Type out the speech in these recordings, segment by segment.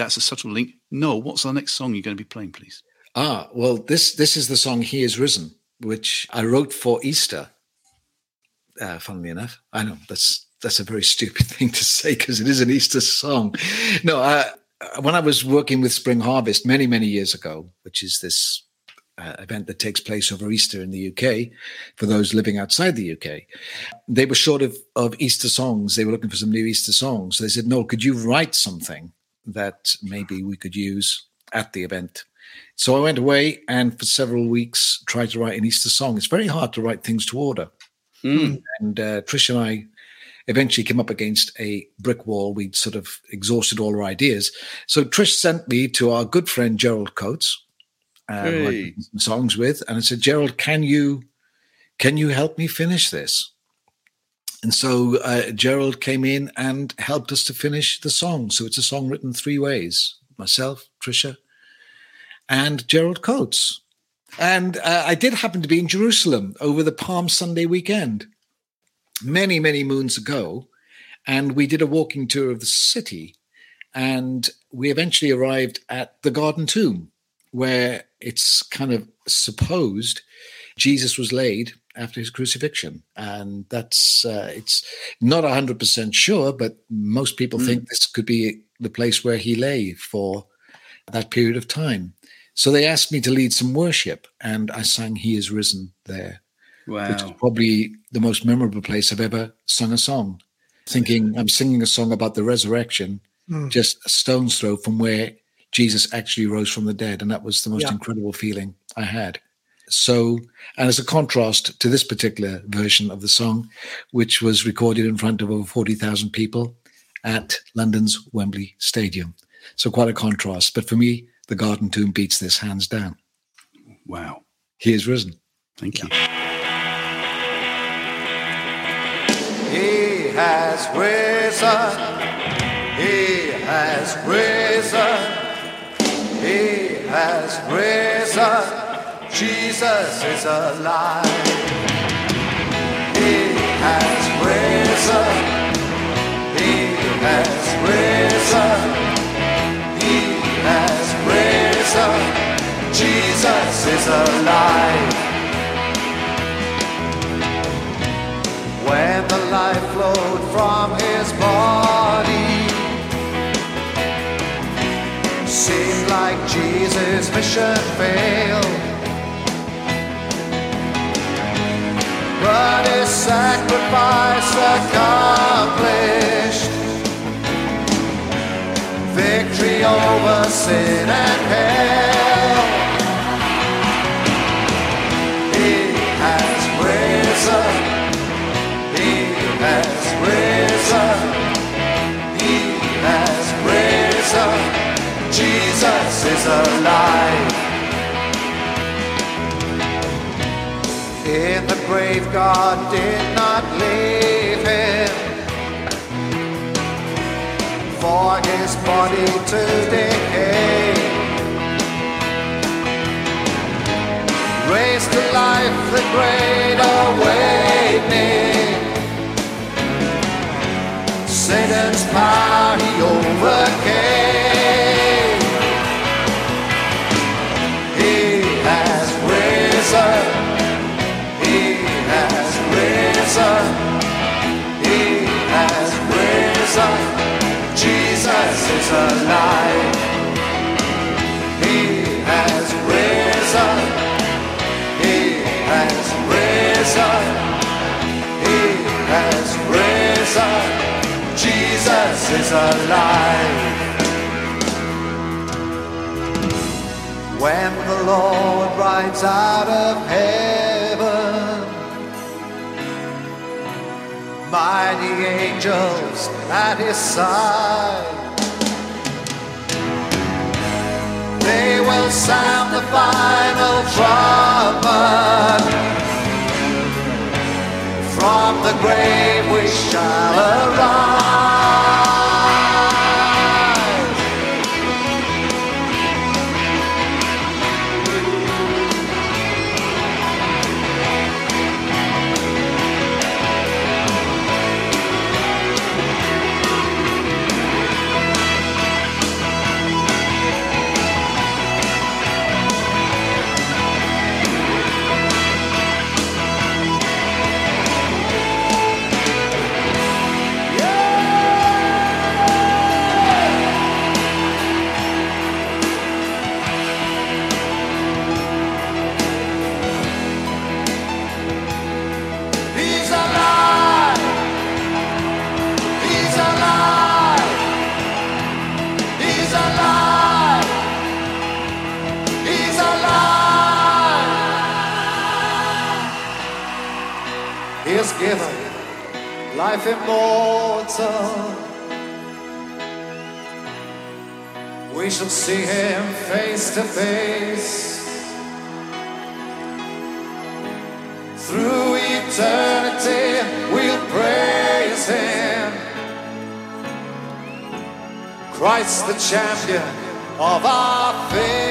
that's a subtle link. No, what's the next song you're going to be playing, please? Ah, well, this this is the song "He Is Risen," which I wrote for Easter. Uh, funnily enough, I know that's that's a very stupid thing to say because it is an Easter song. No, uh, when I was working with Spring Harvest many many years ago, which is this uh, event that takes place over Easter in the UK for those living outside the UK. They were short of, of Easter songs. They were looking for some new Easter songs. So they said, Noel, could you write something that maybe we could use at the event? So I went away and for several weeks tried to write an Easter song. It's very hard to write things to order. Mm. And uh, Trish and I eventually came up against a brick wall. We'd sort of exhausted all our ideas. So Trish sent me to our good friend Gerald Coates, uh, hey. songs with, and I said, Gerald, can you can you help me finish this? And so uh, Gerald came in and helped us to finish the song. So it's a song written three ways: myself, Tricia, and Gerald Coates. And uh, I did happen to be in Jerusalem over the Palm Sunday weekend, many many moons ago, and we did a walking tour of the city, and we eventually arrived at the Garden Tomb, where it's kind of supposed Jesus was laid after his crucifixion, and that's uh, it's not hundred percent sure, but most people mm. think this could be the place where he lay for that period of time. So they asked me to lead some worship, and I sang "He Is Risen" there, wow. which is probably the most memorable place I've ever sung a song. Thinking I'm singing a song about the resurrection, mm. just a stone's throw from where Jesus actually rose from the dead. And that was the most yeah. incredible feeling I had. So, and as a contrast to this particular version of the song, which was recorded in front of over 40,000 people at London's Wembley Stadium. So, quite a contrast. But for me, the Garden Tomb beats this hands down. Wow. He is risen. Thank you. He has risen. He has risen. He has risen. Jesus is alive. He has risen. He has risen. He has risen. Jesus is alive. When the life flowed from his body Seemed like Jesus' mission failed. His sacrifice accomplished victory over sin and hell. He has risen. He has risen. He has risen. Jesus is alive. In the grave, God did not leave him for his body to decay. Raised to life, the great awakening. Satan's power he overcame. Has risen. Jesus is alive. when the Lord rides out of heaven. Mighty angels at his side. They will sound the final trumpet. The grave we shall arise. Given life immortal. We shall see him face to face. Through eternity, we'll praise him. Christ the champion of our faith.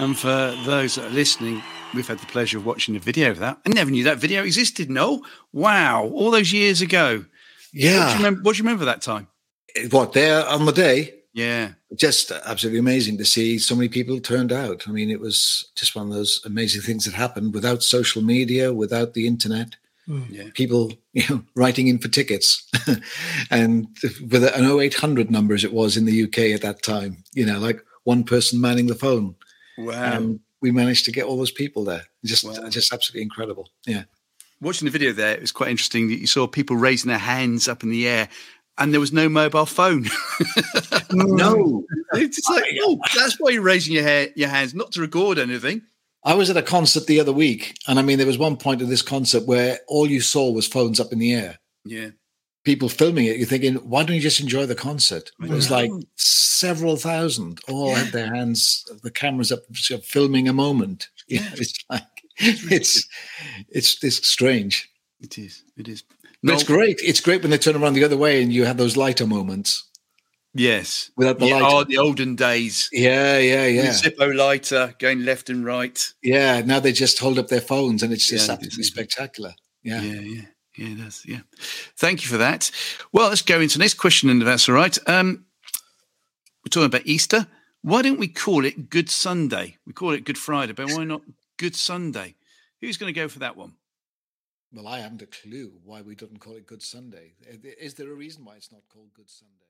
And for those that are listening, we've had the pleasure of watching the video of that. I never knew that video existed. No, wow, all those years ago. What do you Yeah. remember? What do you remember that time? Eh, what, there on the day? Yeah, Just absolutely amazing to see so many people turned out. I mean, it was just one of those amazing things that happened without social media, without the internet. Hmm. yeah, People, you know, writing in for tickets, and with an 0800 number as it was in the UK at that time. You know, like one person manning the phone, wow. and we managed to get all those people there. Just, Wow. just absolutely incredible. Yeah. Watching the video there, it was quite interesting that you saw people raising their hands up in the air, and there was no mobile phone. No, it's like, oh, that's why you're raising your hair, your hands, not to record anything. I was at a concert the other week, and I mean, there was one point of this concert where all you saw was phones up in the air, Yeah, people filming it. You're thinking, why don't you just enjoy the concert? It was like several thousand all Yeah. had their hands, the cameras up, filming a moment. Yeah. it's like it's it's it's strange, it is. It is. but it's great. It's great when they turn around the other way and you have those lighter moments Yes. without the Yeah, light. oh, the olden days. yeah, yeah, With yeah, Zippo lighter going left and right. yeah. Now they just hold up their phones, and it's just Yeah, absolutely spectacular. Yeah. Yeah, yeah, yeah, it does. Yeah. Thank you for that. Well, let's go into the next question, and if that's all right. Um, we're talking about Easter. Why don't we call it Good Sunday? We call it Good Friday, but why not Good Sunday? Who's going to go for that one? Well, I haven't a clue why we didn't call it Good Sunday. Is there a reason why it's not called Good Sunday?